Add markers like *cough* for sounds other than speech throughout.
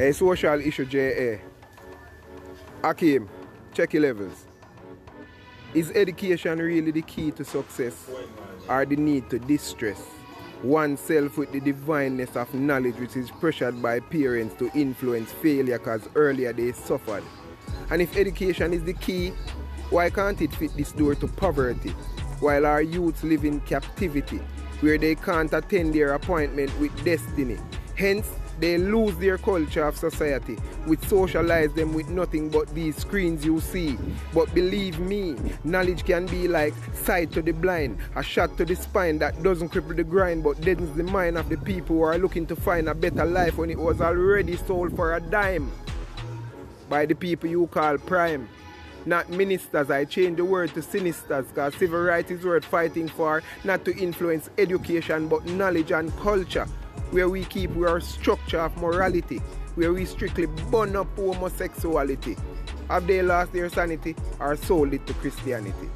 Eh, A social issue JA. Akim, check your levels. Is education really the key to success or the need to distress oneself with the divineness of knowledge which is pressured by parents to influence failure because earlier they suffered? And if education is the key, why can't it fit this door to poverty while our youths live in captivity where they can't attend their appointment with destiny? Hence, they lose their culture of society, We socialize them with nothing but these screens you see. But believe me, knowledge can be like sight to the blind, a shot to the spine that doesn't cripple the grind but deadens the mind of the people who are looking to find a better life when it was already sold for a dime by the people you call prime. Not ministers, I change the word to sinisters because civil rights is worth fighting for, not to influence education but knowledge and culture where we keep our structure of morality, where we strictly burn up homosexuality. Have they lost their sanity or sold it to Christianity?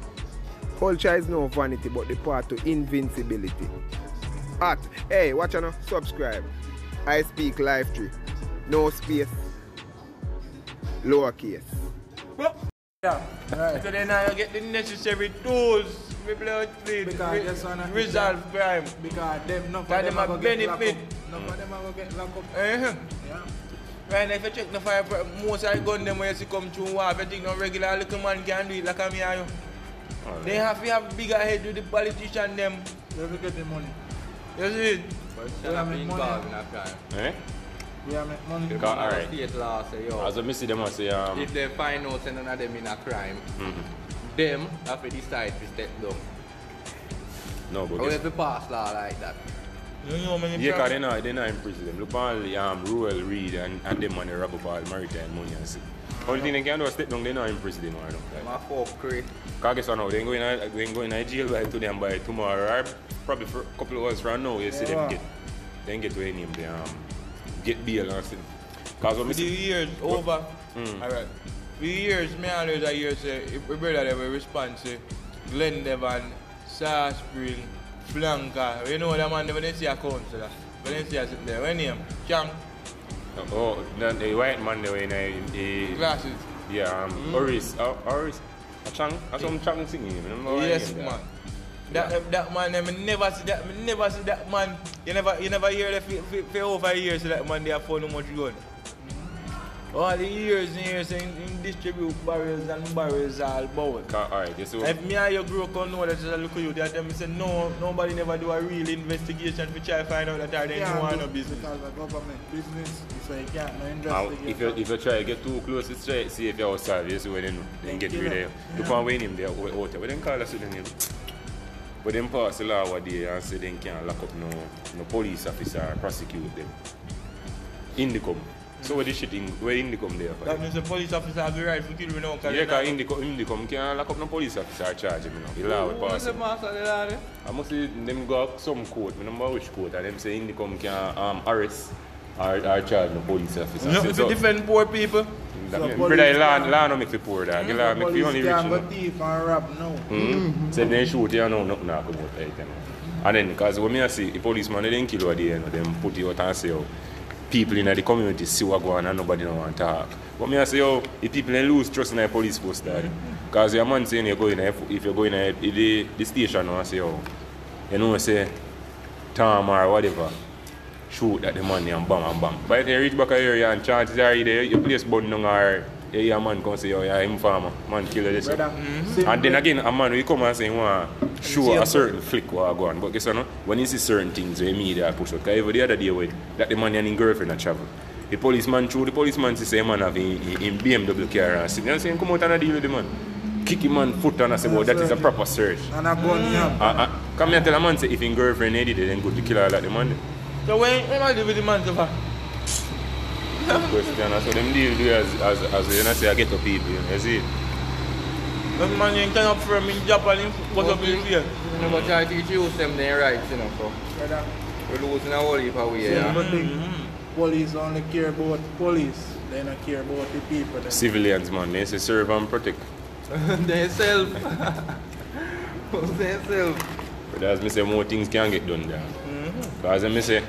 Culture is no vanity but the path to invincibility. At, hey, watch out, subscribe. I speak live tree. No space. Lowercase. Yeah. Right. So then I get the necessary tools we play with Because re- that's one resolve crime. Because them, none of Cause them them are a locked benefit. up. None them are get locked up. Uh-huh. Yeah. Right now, if you check the fire, most of the gun them when you see come through war, everything no regular little man can do it like a me and you. They have to have bigger head with the politician them. They will get the money. You see it? But Yeah, shall I money. involved in a crime? Eh? We are make money. Because, alright. State law say, yo, As I see them, I say, um, if they find out say none of them in a crime, mhm. them have to decide to step down. no, but Or guess, if they pass law like that. You know many yeah, because people- they're not, they're not in prison. Them. Look all the um, rural read and, and them money rob up all maritime money and see. Only thing they can do is step down, they're not in prison anymore. Them Like. a fuck crazy. Because guess what now, they ain't going to, they ain't going to jail by today and by tomorrow, or probably for a couple of hours from now, you see Yeah. them get, they get to any name, they um, get bail and see. Because when we the see, years over, Mm. alright. For the years, me always I hear say, if my brother they will respond say, Glen Devon, Salt Spring, Flanker, you know that man, when they see a counselor, when they see a sit there, when name? Chang, oh, the, the white man, they were in a, a glasses. yeah, um, Mm. Horace, uh, Horace, a Chang, a some Chang singing, Yes, man. That, that that man, I never see that, me never see that man. You never, you never hear that for, for, for over years so that man they have found no much gun. All the years and years in, in distribute barrels and barrels all about. Ca- Alright, you see, If me and you grew up and know that just a look at you, they tell me say no, nobody never do a real investigation to try to find out that are they Can't know do no business. Because the government business, so you can't no Now, investigate. if you if you try to get too close, it's try to see if you're outside, you see when then, then get rid of you. Look on when him there out out there. But then call us with the name. But then pass the law what day and say they can't lock up no no police officer or prosecute them. INDECOM. So what this shit in where INDECOM there for? That means the police officer have the right to kill me now. Yeah, because INDECOM, INDECOM can't lock up no police officer charge him, you know. The law will pass the master the law? I must say them go some court, I don't know which court, and them say INDECOM can um, arrest or, or charge no police officer. No, So- if so- you defend poor people, That So mean, police brother, law, can- law no make you poor dog. The law make you Police only rich. can't go thief and rob now. Mm-hmm. So if they shoot you, know, nothing not come out right, you know. And then, because when me see the policeman, they didn't kill you at the end, them put you out and say, oh, people in the community see what go on and nobody don't want to talk. But me I say, oh, the people they lose trust in the police force, dad. Because your man saying you go in, if if you go in the, the, the station and say, oh, you know, say, Tom or whatever, shoot at the money and bang and bang. But if you reach back a area and chances are either your place burn down or you hear a man come say, oh, yeah, him farmer, man kill this. Brother, Mm-hmm. And then again, a man will come and say, want to show a certain flick what go on. But guess what? no? When you see certain things, the media push out. Because the other day, when that the man and his girlfriend a travel. The policeman, through the policeman, say, man have in, in BMW car and sit. You say, come out and deal with the man. Kick him man foot and I say, well, that is a proper search. And a gun, yeah. Uh, uh, come here tell a man say if his girlfriend did it, then go to kill her like the man. So when, when I live with the man so far, Question. That's what them deal do as, as, as you know, say, I get to people, you know, you see. the man you turn up from in Japan, he goes up in here. You know, try to teach you them their rights, you know, so we're losing a whole heap of way, yeah. good thing. Mm-hmm. Police only care about police. They don't care about the people. Them. Civilians, man, they say serve and protect. *laughs* they self. *laughs* they self. But as me say, more things can get done there. Mm-hmm. Because I me say,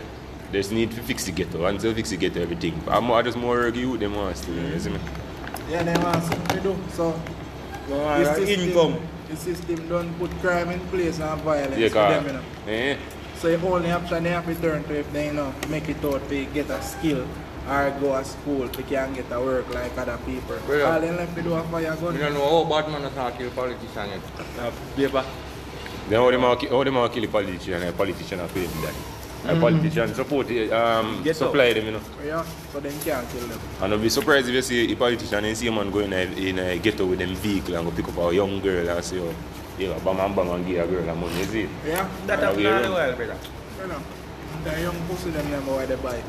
They just need to fix the ghetto. Until fix the ghetto, everything. But I'm I just more work you, them want to, you see me? Yeah, they want something to do. So Uh, the system, income. the system don't put crime in place and violence Yeah, for them, you know. eh, So the only option they have to turn to if they you know make it out to get a skill or go to school they can get a work like other people. Brother. All they left to do a fire I gun. don't know how bad man attack kill politician yet. Uh, paper. then how them all, ki- how them all kill the politician and politician are paying that. A politician support, um, Get supply them, you know. Yeah, so they can't kill them. And I'll be surprised if you see a politician and see a man go in a, in a ghetto with them vehicle and go pick up a young girl and say, oh, yeah, bam and bam and give a girl a money, is it? Yeah, That Yeah, happen we all run. the while, brother. you know. The young pussy them never why they buy.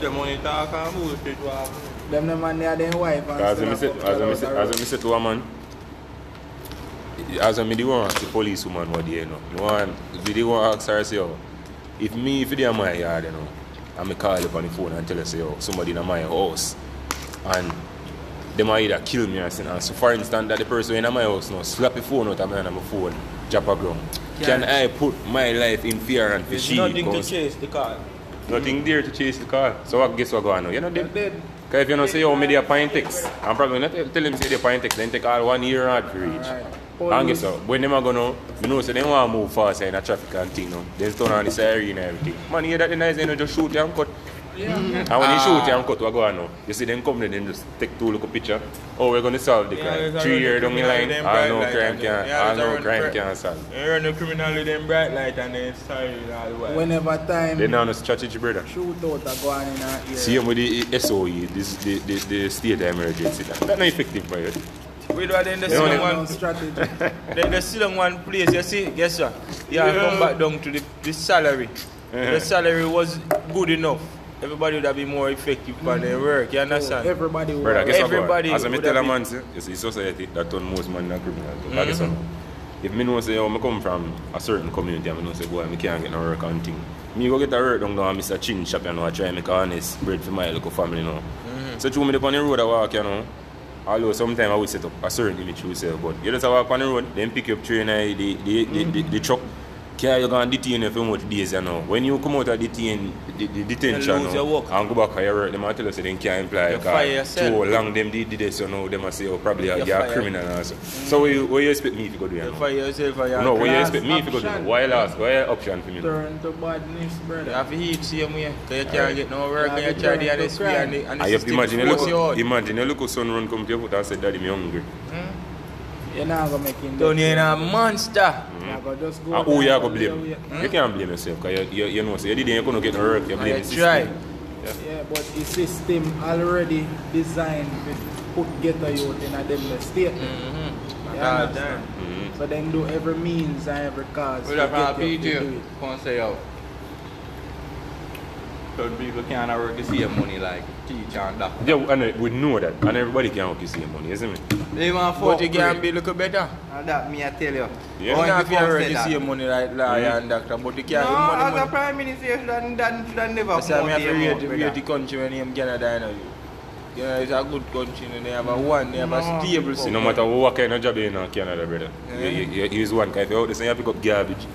The money talk and bullshit what Them the man they are their wife and As still I a say, fuck as I girl say, out the as road. I say to a man, as I me the one ask the police woman what they know. You want, we the one ask her say, oh, if me if they are my yard, you know, and me call up on the phone and tell her say, oh, somebody in my house, and they might either kill me or something. And so for instance, that the person in my house now slap the phone out of me and my phone, drop a ground. Can Can't. I put my life in fear and for There's she? nothing to chase the car. Nothing there to chase the car. So what guess what going on? You know, They're them, dead. Because if you don't say, oh, me there pine text, I'm probably not tell tell him say they pine text, then take all one year hard to reach. Alright. And guess what? When them are gonna, you know, so they want to move fast eh, in a traffic and thing, no? Then turn on the siren and everything. Man, hear that the nice, you know, just shoot you and cut. Yeah. And when you shoot you and cut, what go on now? You see them come there, then just take two look a picture. Oh, we're gonna solve the crime. there's Three already years down the line, them all no crime can, them- yeah, all there's no crime cri- can solve. You run the criminal with them bright light and then sorry all the while. Whenever time They now no strategy, brother. shoot out a gun in our ear. Same with the SOE, this the, the, the state of emergency. That, that not effective for you. We do then the They sit only- one strategy. then the sit down one place, you see, guess what? You have to come back down to the, the salary. The salary was good enough. Everybody would have been more effective for their work, you understand? Everybody will. Brother, guess Everybody what? As I me would tell a man, say, you see, society that turn most man into criminal. too. I guess what? If me know say, oh, I come from a certain community and I know say, boy, I can't get no work and thing. Me go get a work down there and Mr. Chin shop, you know, I try and make honest bread for my little family, you know. Mm-hmm. So through me up on the road I walk, you know. Although sometimes I will set up a certain image to myself, but you just walk on the road, then pick up train the, the, the, the, the truck. Car you gonna detain you for much days you know. When you come out of detain, the, the detention lose now, your work. and go back to your work, them a tell us say they can't employ You you. fire cause yourself. Too long them did this, you know, them a say, oh, probably you're, You you're a criminal also. So what you, what you expect me if you go do you You know? fire yourself for your No, what you expect me if you go do option. Why last? Why option for me? Turn to badness, You have to eat same way. Because you can't Alright. get no work and you try the crime, honest the way and the, and the I have to system imagine you look, imagine you look a son run come to your foot and say, Daddy, me hungry. Hmm? You're not gonna make him. Down here in dead. a monster. You're gonna just go. And who you there are going to blame? lay away. You can't blame yourself because you, you, you know, so you didn't you couldn't get no work, you blame And the you try. system. Yeah, but the system already designed to put ghetto youth in a them state. Mm-hmm. You All understand? Mhm. So then do every means and every cause We to have get a you to do PJ, it. come say out. Third people can't work the same money like teacher and doctor. Yeah, and we know that, and everybody can work the same money, isn't it? They want But fuck you can free. be a little better. And that me I tell you. Yeah. You Only don't to because work say the that. same money like lawyer Mhm. and doctor, but you can't money, as a prime minister, you should have, done- should have never That's why I have to promote rate, him out, rate the country when name Canada, you know. Yeah, it's a good country, and they have a one, they have a No. stable See, no matter what kind of job you're in Canada, brother, Yeah. you, you, you use one. 'cause If you're out there saying you pick up garbage,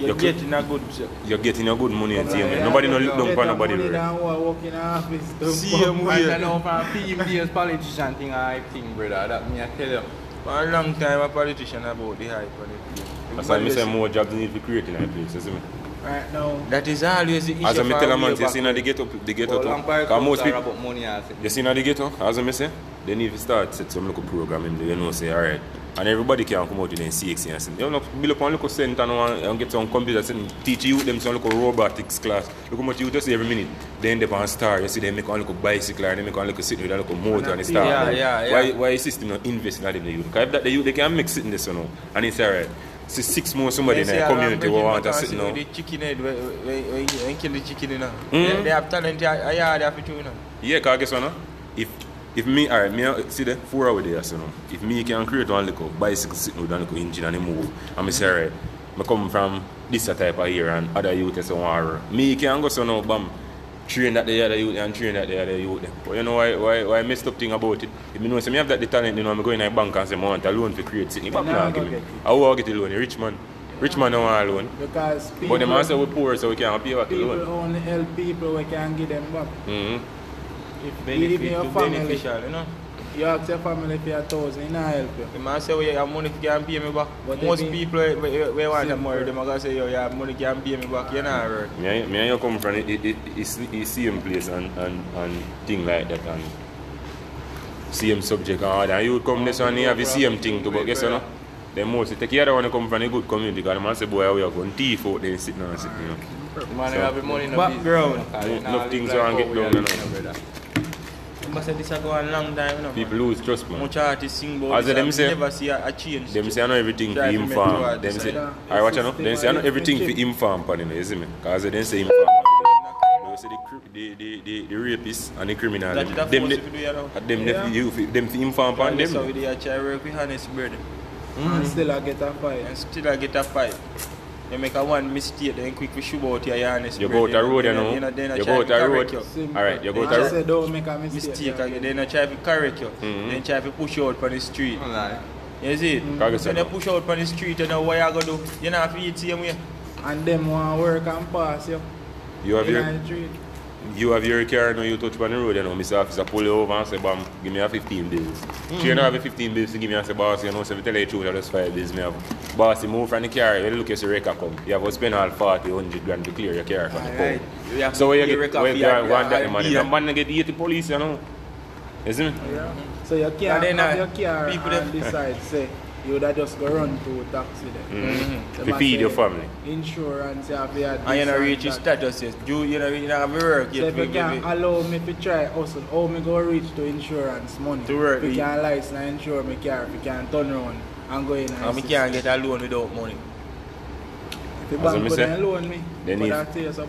You're you could- getting a good job. you're getting your good money and Yeah, same. yeah, Nobody yeah, no look down Get for the nobody. money brother. down, who work in a office. don't Same come way. And I know from PMD's politician thing I think, brother, that me I tell you. For a long time, a politician about the hype on it. That's why I Everybody say just- more jobs need to be created in that place, you see me? Right now. That is always the issue. As I me for tell a way man, you back see now the when. ghetto, the ghetto But too. long part Because most are people, about money I say. you see now the ghetto, as I me say, they need to start set some little program in there, you know, say, alright. And everybody can come out them CXC and say, you know, build up one little center and and get some computers and teach you them some little robotics class. Look how much you just see every minute. Then they on star, you see they make one little bicycle and they make one little sitting with a little motor and they start. Yeah, yeah, yeah. Why, why system not invest in that in the youth? Because if that the youth, they can make sitting this, you know. And it's alright. See six more somebody in the community who want to sit now. The chicken head, when, when, when, kill the chicken, you know. Mm. They, they have talent, yeah, yeah, they have to you know. Yeah, cause guess what? No? If if me, alright, me uh, see the four hour there, so no. If me can create one little bicycle sitting with one little engine and it move, and me say alright, me come from this type of here and other youth so want Me can go so now, bam, train that the other youth and train that the other youth. But you know why why why messed up thing about it? If me know say me have that the talent, you know, me go in a bank and say I want a loan to create something. But Nah, give me. I will get a loan, a rich man. Rich man don't want loan. Because people, But them also we poor so we can't pay back the people loan. only help people we can't give them back. Mm-hmm. If Benefit even your to family, beneficial, you know. you ask your family for a thousand, it not help you. The man say, oh, well, you have money can pay me back. But Most they people we, we, we want to Simple. marry them, are going to say, yo, you have money can pay me back. You're not right. Me, and- me and you come from it, it, it, it's, it's same place and, and, and thing like that and same subject and all that. You come this one, you have the same thing too, but guess what? No? They mostly take care of when you come from a good community because the man say, boy, we are going thief out there sitting and sitting, you know. Man, you have the money in the Background. business, you know, Enough and things live around like get how we down, are you know. Living, brother. I say this a go on long time, you know. People lose trust, man. Much artists sing about As this, them say- never see a, a change. Them say I know everything for Try to him farm. Them say, Yeah. I watch you know. Them say I know everything for him farm, pan, you know, you see me? Cause them say him farm. They say the, the, the, the, the rapists and the criminal. That Them, is a them, force they- if you do, you know. at them, Yeah. you, them for him farm, pan, And them. that's how we dey try work with honest bread. And still I get a fight. And still I get a fight. You make a one mistake, then quick we shoot out your honest You bread. go out the road, you Then- know. then- then I You try go out to the correct road. you. Simple. Alright, you go I to say don't make a mistake. Mistake yeah. again, then I try to correct you. Mhm. Then try to push you out on the street. Don't lie. You see it? Cause When you push out on the street, you know what you gonna do? You know, if you eat same way. And them want work and pass you. You have in your, the street. You have your car now, you touch on the road, you know, Mr. Officer pull you over and say, bam, give me a 15 bills. So you don't have a 15 bills to give me and say, boss, you know, so if you tell you the truth, I just 5 bills me have. Boss, you move from the car, you look at your record come. You have to spend all 40, 100 grand to clear your car from the Alright. pound. So where you get, record where you your- want that money? idea. That man get 80 police, you know. You see me? Yeah. So you can't then, have uh, your car people and them- decide, say, you would have just go run to a taxi there. Mm-hmm. To feed your family. Insurance, you have to And you know, reach your status yet. You, you know, you know, have work So yet. if you can give allow me to try hustle, how me go reach to insurance money? To work, If you we- can license and insure my car, if you can't turn around and go in and And we can't get a loan without money. If the As I bank me couldn't say, loan me, Then if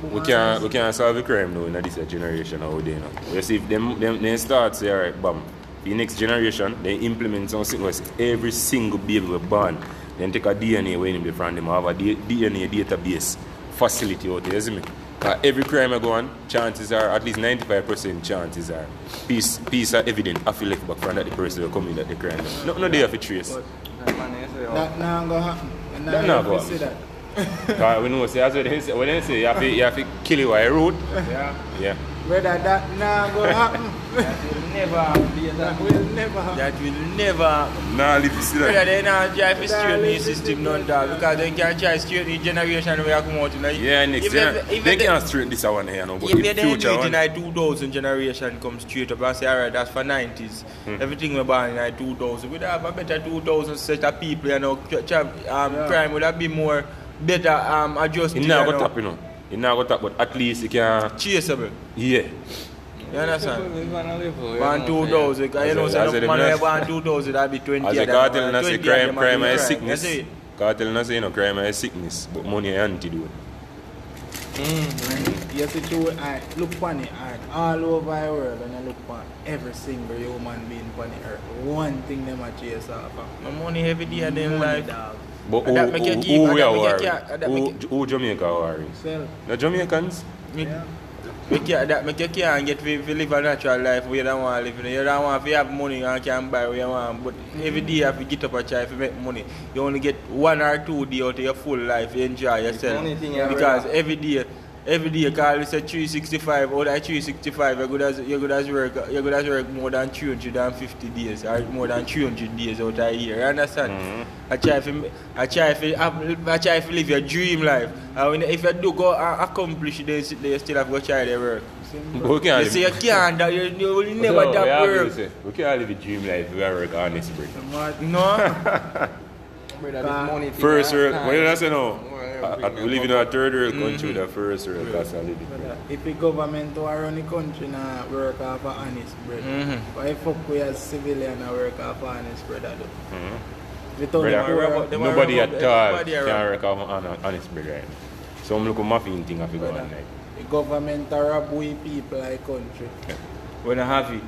you we can't we can't solve the crime now in this generation nowadays. You, know. you see if them them then start say alright bam. The next generation they implement something where every single baby we born then take a DNA when him from them have a DNA database facility out there, you see me? 'Cause every crime I go on, chances are at least 95% chances are piece piece of evidence I feel left back from that the person who committed the crime. No no they have to trace. But That man is, uh, that now go happen. And now That *laughs* you not have go to see that. Cause we know say that's what they say when they say you have to you have to kill you by road. Yeah. Yeah. Brother, that now go happen. *laughs* That will never be that will never. That will never Nah leave you see that. Brother, they not drive for Nah, straight new system to none me. dog because they can't try straight new generation where you come out in. Yeah, next if gener- they, if they they, can't straighten this one here, no, but if the they didn't do future it one. in the 2000 generation come straight up and say, alright, that's for 90s. Hmm. Everything we born in the 2000. We'd have a better 2000 set of people, you know, ch- ch- um, Yeah. crime would have been more better um, adjusted. It not you go know, tap, you know. It not go tap, but at least it can. Chaseable. Yeah. You understand? Live on a level, you Born know, 2000, because you As know, a- so as a the man who them born 2000, that'd be 20 As of a them, cartel, and not say 20 of crime, them are crime doing is crime. sickness. You see? Cartel not say you know crime is sickness, but money is antidote. And you see mm-hmm. true, I look funny art all over the world and I look for every single human being on the earth. One thing them a chase after. My money every day of them Money, life. dog. But who, And that make you who, keep- who and we that are make you worried? care- and that Who, make who Jamaica are worried? Sell. The Jamaicans? Me- Yeah. Make you, that make you can't get to, to live a natural life where you don't want to live. You don't want to have money and can buy what you want. But every day you have to get up and try to make money. You only get one or two days out of your full life. You enjoy yourself. only thing you because ever- every day, every day you call it a 365. Out of 365, you good as you good as work. You good as work more than 350 days or more than 300 days out of a year. You understand? Mhm. I try to, I try to, I try to live your dream life. And when, if you do go accomplish it, then sit you still have to go try the work. But we can't You say you can't, that you, you will never So, that we have to work. say, We can't live a dream life. We gotta work honest, bro. What? No? *laughs* Brother, this money First I world, can't- what did I say now? Well, uh, We live in a third world country, Mhm. the first world, that's a living. Brother, If the government to run the country now work off of honest bread. Mhm. Why fuck we as civilian and work off of honest bread? I do? Mhm. Without Brother, the poor- rub- Them a Nobody at up all everybody can around. work off on honest bread right now. So I'm looking muffin thing I go on like. the government are rob we people like country. When I have it.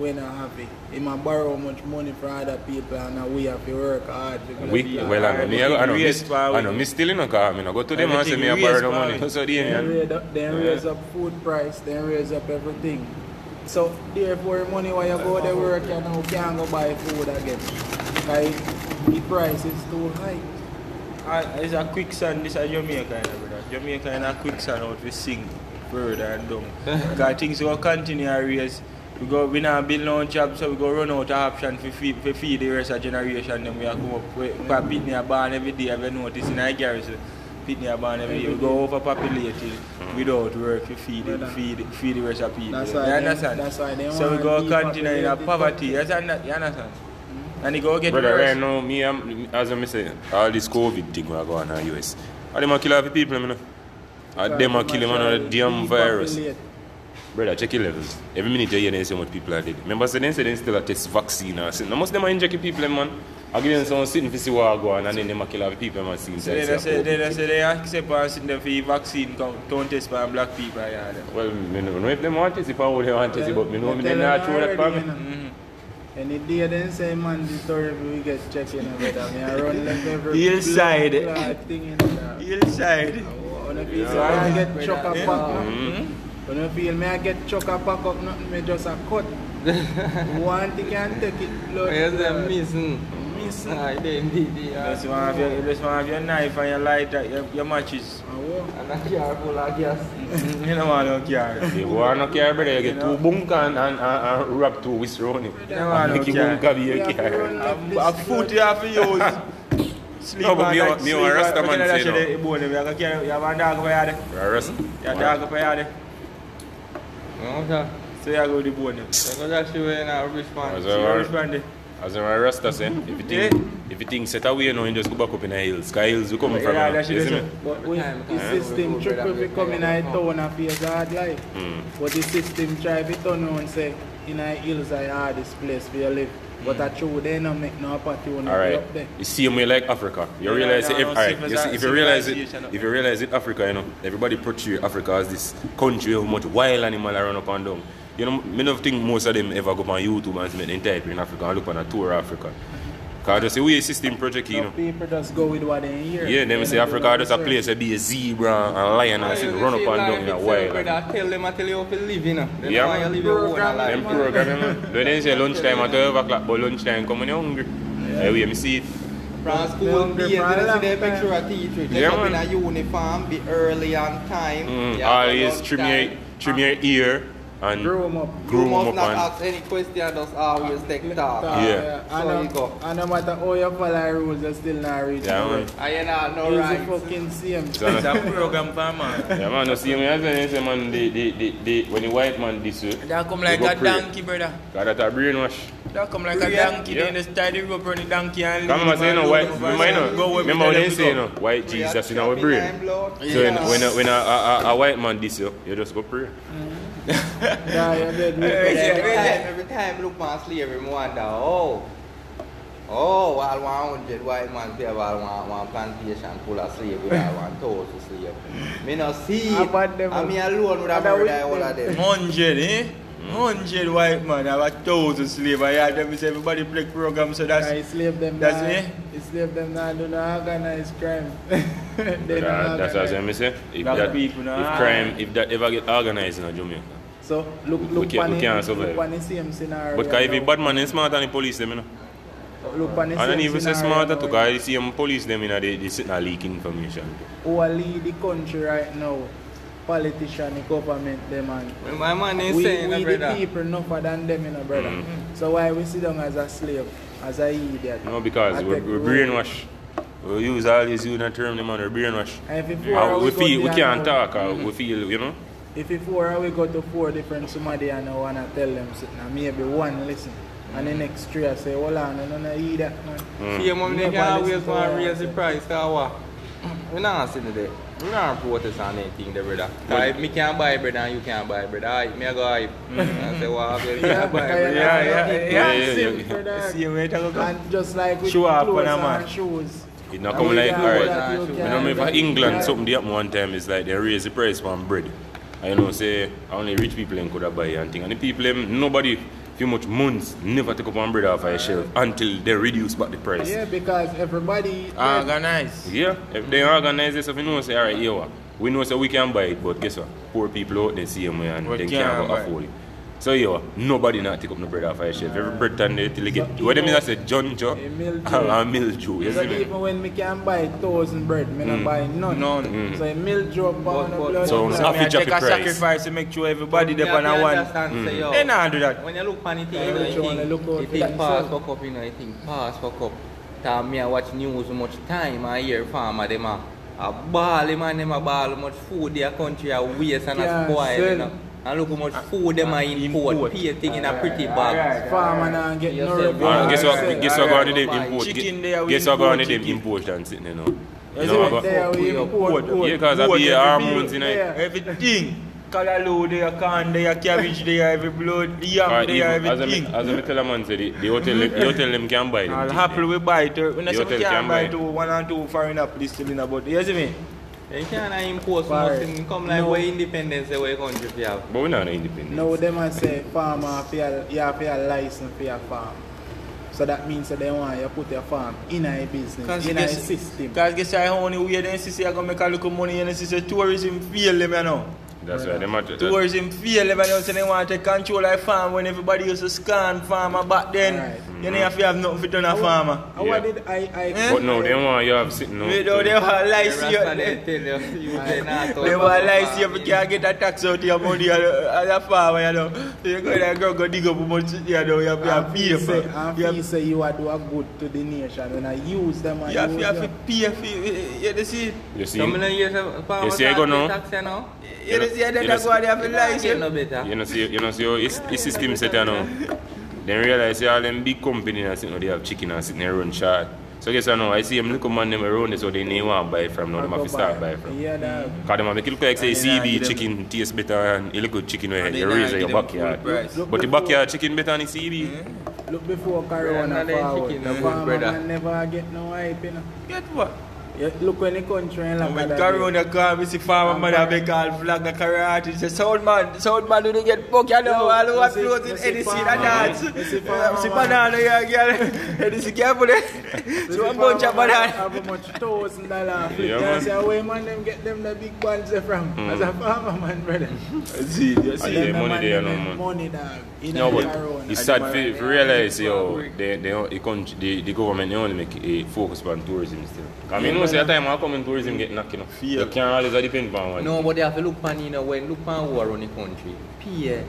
We not happy. He might borrow much money from other people and we have to work hard. We, well, I know, me, I know, I know, Raise miss, I we. know, me still in a car, I know, go to them and say me I borrow the money. So the Then raise up, then Yeah. raise up food price, then raise up everything. So therefore money when you go to work you now can't go buy food again. Like the price is too high. uh, it's a quicksand, this is Jamaica, you know, brother. Jamaica in a quicksand out we sing further and down. *laughs* Because things will continue to raise. We go, we not build no job, so we go run out of option for feed, for feed the rest of generation. Then we are come up with because Pitney are born every day. Have you noticed in our garrison? Pitney are born every day. We go overpopulated without work to feed, it, feed, feed the rest of people. That's you why they- understand? that's why they so we go continue in a poverty. You understand? You understand? And it go get Brother, worse. right now, me, um, as I say, all this COVID thing will go on in the US. Are them a kill half the people, you know? Are them a kill them on a damn virus? Depopulate. Brother, check your levels. Every minute you hear them say how people are dead. Remember, say they say they still a test vaccine or something. Now, most of them are injecting people, man. I give them some sitting to see what go on and then them a kill half the people, man. See So they inside. say, they say they accept and sit there for the vaccine come, don't test for black people. Yeah, them. Well, I don't know if them want to see how they want to see, but me know me Tell they them not throw that for already, me. you know. Mm-hmm. Any day they say man the story we get checked in brother. Me I run left every Hillside. blood clot thing in there. Hillside. When I feel say I get chuck a pack up. Mm-hmm. When I feel me I get chuck a pack up nothing me just a cut. One thing can take it blood. Where's the clot. missing? Missing. Ah, they did the Just want have your, just want have your knife and your lighter, your, your matches. Wo. And a car full of gas. you know want no car. If you want to care, brother, you get two bunker and, and, and, and wrap two whisk round it. You know want no Make you car. bunker be We your have to run car. A foot you have to use. Sleep No, but on me me a Rasta man look at that say no. You have a car- you have dog for your head. You have a dog for your head. No, sir. So you go with the bone. So go just show you in a rubbish man. As So you a- respond there. As a Rasta say, if you think, if you think set away now, you just go back up in the hills. Sky hills, we come from. Yeah, uh, that shit you is see it. me? But we, the time. system We triple go fi come in a town and face hard life. Mm. But the system try to turn around say in a hills are hardest place where you live. But I true they not make no opportunity All right. up there. You see me like Africa. You Yeah, realize yeah, it. no, All right. You see, if you realize it, if you realize it, Africa, you know, everybody portray Africa as this country of much wild animal around up and down. You know, me don't think most of them ever go on YouTube and make them type in Africa and look on a tour of Africa. Cause just the way system project, you know. Some people just go with what they hear. Yeah, them They say Africa no just a place to be a zebra and a lion and sit run up and down in a wild. Brother, tell them I tell you how to live, you know. They Yeah, know how you man. live your own Program life. Them program, man. They didn't say lunchtime at 12 o'clock, but lunchtime come when you're hungry. Yeah. we see it. From They school hungry days, for a they long see them time. picture of teacher. Dress Yeah, up in man. a uniform, be early on time. Mm, Yeah, always lunch trim your, time. trim your ear and Grow 'em up. You groom must up not and ask any question, just always take talk. Yeah. And, So no, you go. and no matter how you follow rules, you still not reach Yeah, man. way. I ain't not no It's right. the fucking same. It's a program for man. *laughs* yeah, man, you see me as I say, man, the, the, the, the, when the white man this way, That come like a pray. donkey, brother. Cause that a brainwash. That come like a donkey. Yeah. Then they tie the rope on the donkey and Come on, say, you know, white, remember, you know, remember tell when they say, you know, white Jesus in our brain. So when, when, a, a, a, a, a white man this you, you just go pray. Yeah, you dead. Hey, Wake yeah, up. Every time, every time look me wonder, oh, oh, while one hundred white man pay while one, one plantation full of slave, all one thousand slave. Me no see it. About them- me alone would have murdered all of them. Hundred, eh? Hundred white man have a thousand slave. I heard them say everybody play program, so that's I slave them. That's me? I slave them now do not organize crime. they uh, that's what. I'm say. If, Black that, people, if crime, if that ever get organized in Jamaica. So look, We look can't- we can't survive. look on the same scenario. But cause if now. you bad man is smarter than the police them, you know. look on the I don't even say smarter now, to cause you see them police them, you know, they, they sitting and leak information. Who are lead the country right now? Politician, the government, them and When my man is we, saying, we uh, the brother. people enough than them, you know, brother. Mm. So why we sit down as a slave, as a idiot? No, because we're, we're brainwashed. We use all these unit term them and we're brainwashed. And if you four, we feel we can't now- talk. Uh, we feel you know. If you four, we go to four different somebody and I wanna tell them something, and maybe one listen, and the next three I say, hold on, I don't know hear that man. Mm. See, mom, they Never can always listen to want to I raise the say. price, cause what? We not sitting there. We not protest on anything there, brother. Cause if me can't buy bread and you can't buy bread, I me I go hype. *laughs* I say, what, you Yeah, can't buy because bread. you Yeah, know, yeah, people yeah, are yeah, simple, yeah. brother. See where it a. And just like with Show up clothes on a man. and shoes. It not come we like can't alright. do that, you You You can't know me for. England Yeah. something they happen one time is like they raise the price on bread. And you know say only rich people them could have buy and thing. And the people them nobody few much months never take up one bread off a shelf until they reduce back the price. Yeah, because everybody. Uh, organize. Yeah, if they organize this, if you know, say, alright, here, what? we know, say, we can buy it, but guess what? Poor people out there see them and We they can't can't afford it. So yo, nobody not take up no bread off a chef. Every bread time they till they get what them is say John Joe A mildew. *laughs* and mildew. You So see me? even when me can buy thousand bread, me not buy none. None. Mm. So a mildew up on the But- blood. So, so- So me I Happy take a sacrifice to make sure everybody Me there on a one. understand, say, They not do that. When you look on the thing, Yeah, you know, which think, look out you think pass itself. for cup, you know, you think pass for cup. Time me a watch news much time I hear farmer them a, a ball, man them a ball, much food their country a waste and a spoil, you know. And look how much food them are import. Here in a pretty bag. Farmer now get no report. Guess what? Guess what? Go on to them import. Guess what? Go on to them import and sitting there now. You know what? Yeah, because I be hormones in it. Everything. Kalalo there, corn there, cabbage there, every blood, yam there, everything. As I tell a man say, the hotel, the *laughs* hotel them can buy them. Apple we buy it. We not say we can buy two, one and two foreign apples still in about. You see me? You can't import so Bar. much thing, come like No. where independence the way country fi have. But we're not independent. No, them a say farmer have to- you have a license for your farm. So that means that they want you put your farm in a business, in a guess- system. Because guess I only way they see I gonna make a little money and they see tourism fail them you know. That's why them. are- that- Tourism fail them and so they want to take control of farm when everybody used to scan farmer back then. Right. You know, if you have nothing to do a farmer. Yeah. What did I, I eh? But no, they want you have sitting no. They, don't, they want to lie lies you. They want to lie to you. *laughs* You can't get a tax out of your money as a farmer, you know. So you go there go, go dig up much, you know, you have to pay for it. You have to say you are doing good to the nation. When I use them, I you have, use have. You have to pay for it. You see? You see? Some of them use a farmer you see, I go now. tax, you know. You know, see, they go there for lies you. You know, see, you know, see, it's system set, you know. *laughs* Then realize say all them big companies and sitting, they have chicken and sitting there run short. So guess I know, I see them little man them around so they need one buy from now, them have to start buy from. Yeah, that. Mm. Cause them make it look like say And then I CB chicken taste better and you look good chicken where And you raise your them full backyard. But the before- backyard chicken better than the CB. Look before Corona Brother, forward. chicken, The farmer ah. never get no hype, you know. Get what? Yeah, look when the country and And like when Corona come, we see farmer man have a call flag a karate. Say sound man, sound man do they get book you know Yo, all over you see- float you in see any seed farmer and man, dance. you see farmer See man. banana here girl. *laughs* Any eh. *laughs* see careful there. So a bunch of banana. Have a much thousand dollar *laughs* flip. Yeah, Yeah, man. say where man them get them the big buns there eh, from. Mm. As a farmer man, brother. See, you see. yeah, Them the money man there, them no, make man. Money dog. In No, a but Corona. it's sad for, for realize, yo, they, they, the, country, the, the government they only make a focus on tourism still. I mean, you Because at the time I come in tourism get knocked, you know. Yeah. You can't always depend on one. No, but they have to look on, you know, when look on who are on the country. Peer.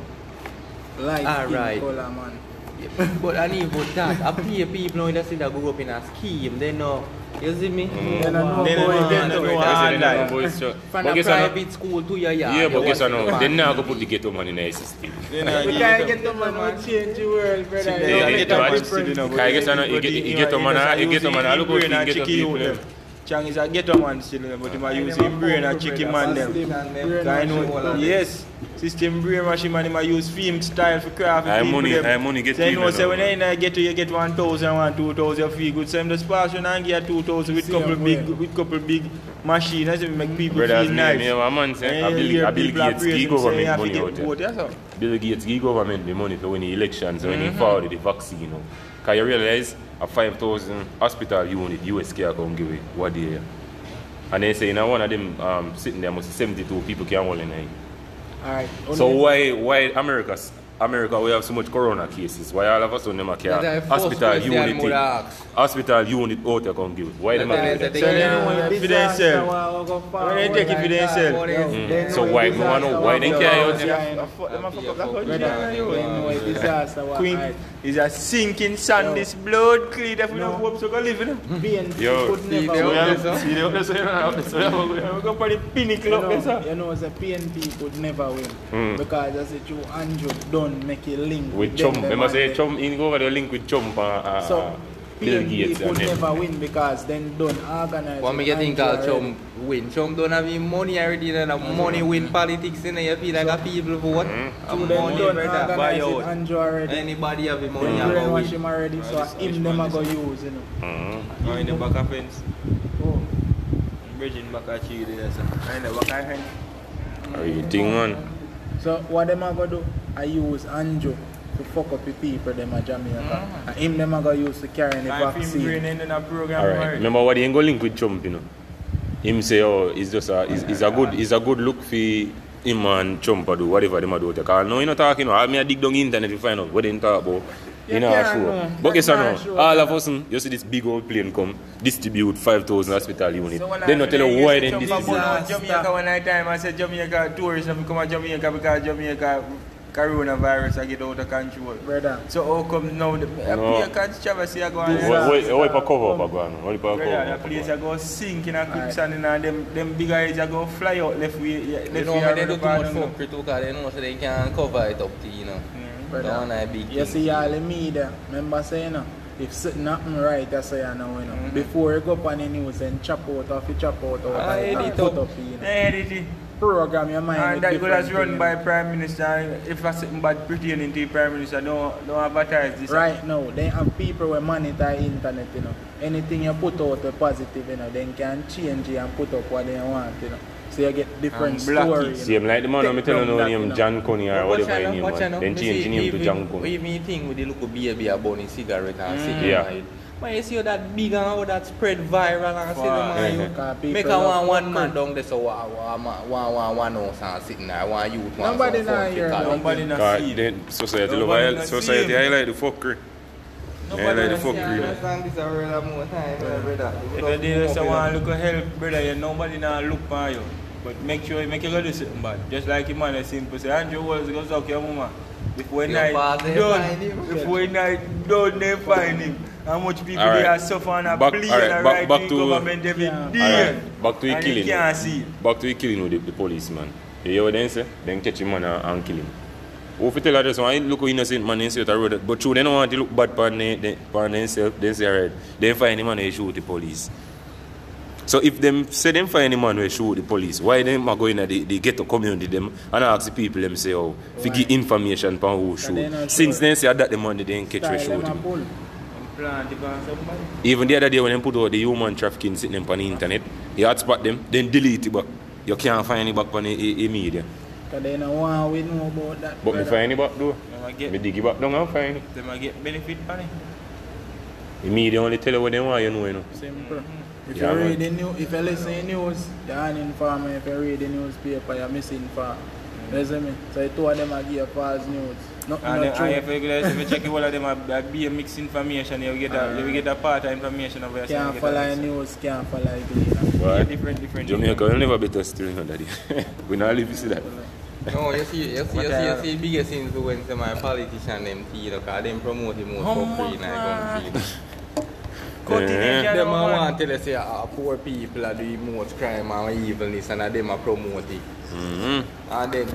Light All right. color, man. Yeah, *laughs* but I need for that. I pay people in the city that grew up in a scheme. They know. You see me? Mm. They know. They know. They know. They know. Boys, sure. From but a private know. school to your yard. Yeah, but guess I know. They now go put the ghetto man in the system. You know, we can't get the man who change the world, brother. Yeah, yeah, yeah. I guess I know. You get the man. You get the man. I look at the ghetto people. Chang is a ghetto man still, you know, but he might use him brain and chicken man them. Brain I wash know, all of them. yes. System brain machine man, he might use film style for craft. Aye, people money- them. aye, money get So you clean know, say when man. you in a ghetto, you get 1,000, 1, 2,000, you good. So him just pass you and get 2,000 with Same couple big, with couple big machine. That's it make people Brothers, feel me, nice. me have a man say, And a Bill, hear Bill Gates praising give him, say you government money get out there. vote. Bill Gates give government the money for when the elections, when Mm-hmm. he forward the vaccine. You know. Cause you realize a 5,000 hospital unit US care come give it what day. And they say in one of them um, sitting there must 72 people can hold in there. Alright. So why why America America we have so much corona cases? Why all of us on them a That's the care first hospital question unit I would thing? ask. Hospital unit out there come give it. Why them a That's do the- that? the- So they Yeah, know yeah, if they disaster sell. will go When they forward take if like they that. sell. What is- They Mm. So know why a we wanna- disaster why will they go care forward out there? like that. Brother, they know a disaster will Queen hide. is a sinking sun, Yo. this blood clean if we No. don't hope so go live in it. PNP Yo, could see, never they win. have- so- See, they have- so you know, so you know, We go for the pinnacle You up there, know, sir. you know, the PNP could never win Mm. because as it you Andrew don't make a link With them, Chum, them remember and say them. Chum, in go over the link with Chum uh, uh, So Bill PNP Gates and never win because then don't organize. What me with get think Andrew called already. Chum win. Chum don't have even money already and have money win politics in there. You feel like a people vote. Mm-hmm. So them money, don't brother. Buy organize with out. Andrew already. Anybody have the They money and go brainwash win. him already, so him them a go use, you know. Mhm. Oh, in the back of fence. Oh. Bridging back of tree there, sir. Oh, In the back of fence. Are you thing man? So what them a go do? I use Andrew to fuck up the people them a Jamaica. And him them go use to carry the Time vaccine. brain in a program. Alright. already. Remember what he ain't go link with Trump, you know. Him say, oh, it's just a, it's, it's a good, it's a good look for him and Trump a do whatever them a do. Because no, you not talking. No, I me a dig down internet to find out what they talk about. You You know, can't sure. know. But guess You what can't now? show All of us, mm, you see this big old plane come, distribute 5,000 hospital units. So when They I- not tell you why used they to jump distribute. about Jamaica one night time, I said Jamaica tourists have come to Jamaica because Jamaica coronavirus I get out of control. Brother. So how come now the No. no. controversy are going This on? What, is- what, what, what cover up a go on? What if a cover the up a place go are on? go sink in a quicksand and them them big eyes are go fly out left way left You know, way they do around too much the corner. fuckery too, because they know so they can cover it up to, you know. Brother. That one a big you see all the media, remember saying, you know, if something happen right, that's say you know, you know. Mhm. Before you go up on the news and chop out or if you chop out or Ah, and edit put up. up, you know. Did it? Program your mind And that good different as run thing, by. Prime Minister if I something bad pertaining to the Prime Minister don't don't advertise this. Right now, they have people who monitor internet, you know. Anything you put out a positive, you know, they can change it and put up what they want, you know. So you get different And block stories. Same like the man I'm Take telling down you that, name you know. John Coney or Watch whatever out, his name watch was. out, Then me change see the name to even- John Coney. Even thing with the little baby a bunny cigarette and Mm. cigarette. Yeah. right? Man, you see how that big and how that spread viral and see Wow. them Yeah. you Because *laughs* people Make a one one fuckery. man down there so one one one one one house and sitting there, one youth one Nobody some now fun hear fit that. out. Nobody not Cause see. then society Nobody highlight, not society see him. highlight the fuckery. Nobody Highlight the not see understand this a real more time, brother. If you did someone look a help, brother, you nobody now look for you. But make sure make you go do something bad. Just like your man is simple say, Andrew was go suck your mama. Before You night pass, they done, find him. before night done, they find him. How much people Alright. they are suffering and Back- pleading alright, and back- writing back to- government every Yeah. day. Alright, back to the and killing. You can't see. Back to the killing with the, the policeman. You hear what they say? Then catch him man and, and kill him. Who if you tell her this one, I look innocent man and say the road, but true, they don't want to look bad upon they, they, upon themselves, they say alright, they find him and they shoot the police. So if them say them find him and they shoot the police, why them are going to the, the ghetto community them and ask the people them say, oh, if you Why? give information upon who they shoot. not Since sure. then say that the money they didn't catch we Style shoot them a him. Even the other day when they put out the human trafficking sitting them on the internet, you had spot them, then delete it back. You can't find it back on the, the, the media. Because they don't want we know about that. But me find it back though. Them a Me dig it back down and find it. them a get benefit from it. The media only tell you what they want, you know, you know. Simple. Mm-hmm. If Yeah, you man. read the news, if you listen to news, you're uninformed. If you read the newspaper, you're misinformed. You see me? So the two of them are give false news. Nothing and not then, and if true. you, if you check all of them, a, be a mixed information, you will get a, you will get a part of information of yourself. Can't you get follow a- the news, can't follow the gleaner. Yeah, different, different. Jamaica will never better still, you know, daddy. *laughs* we not live to see that. No, you see, you see, you see, uh, you see, biggest influence of my politician them tea, you know, cause them promote the most Humble for free and I gun free. Cutting Eh. edge, Them a man. want tell you say ah, poor people are the most crime and evilness and a them a promote it. Mm-hmm. And then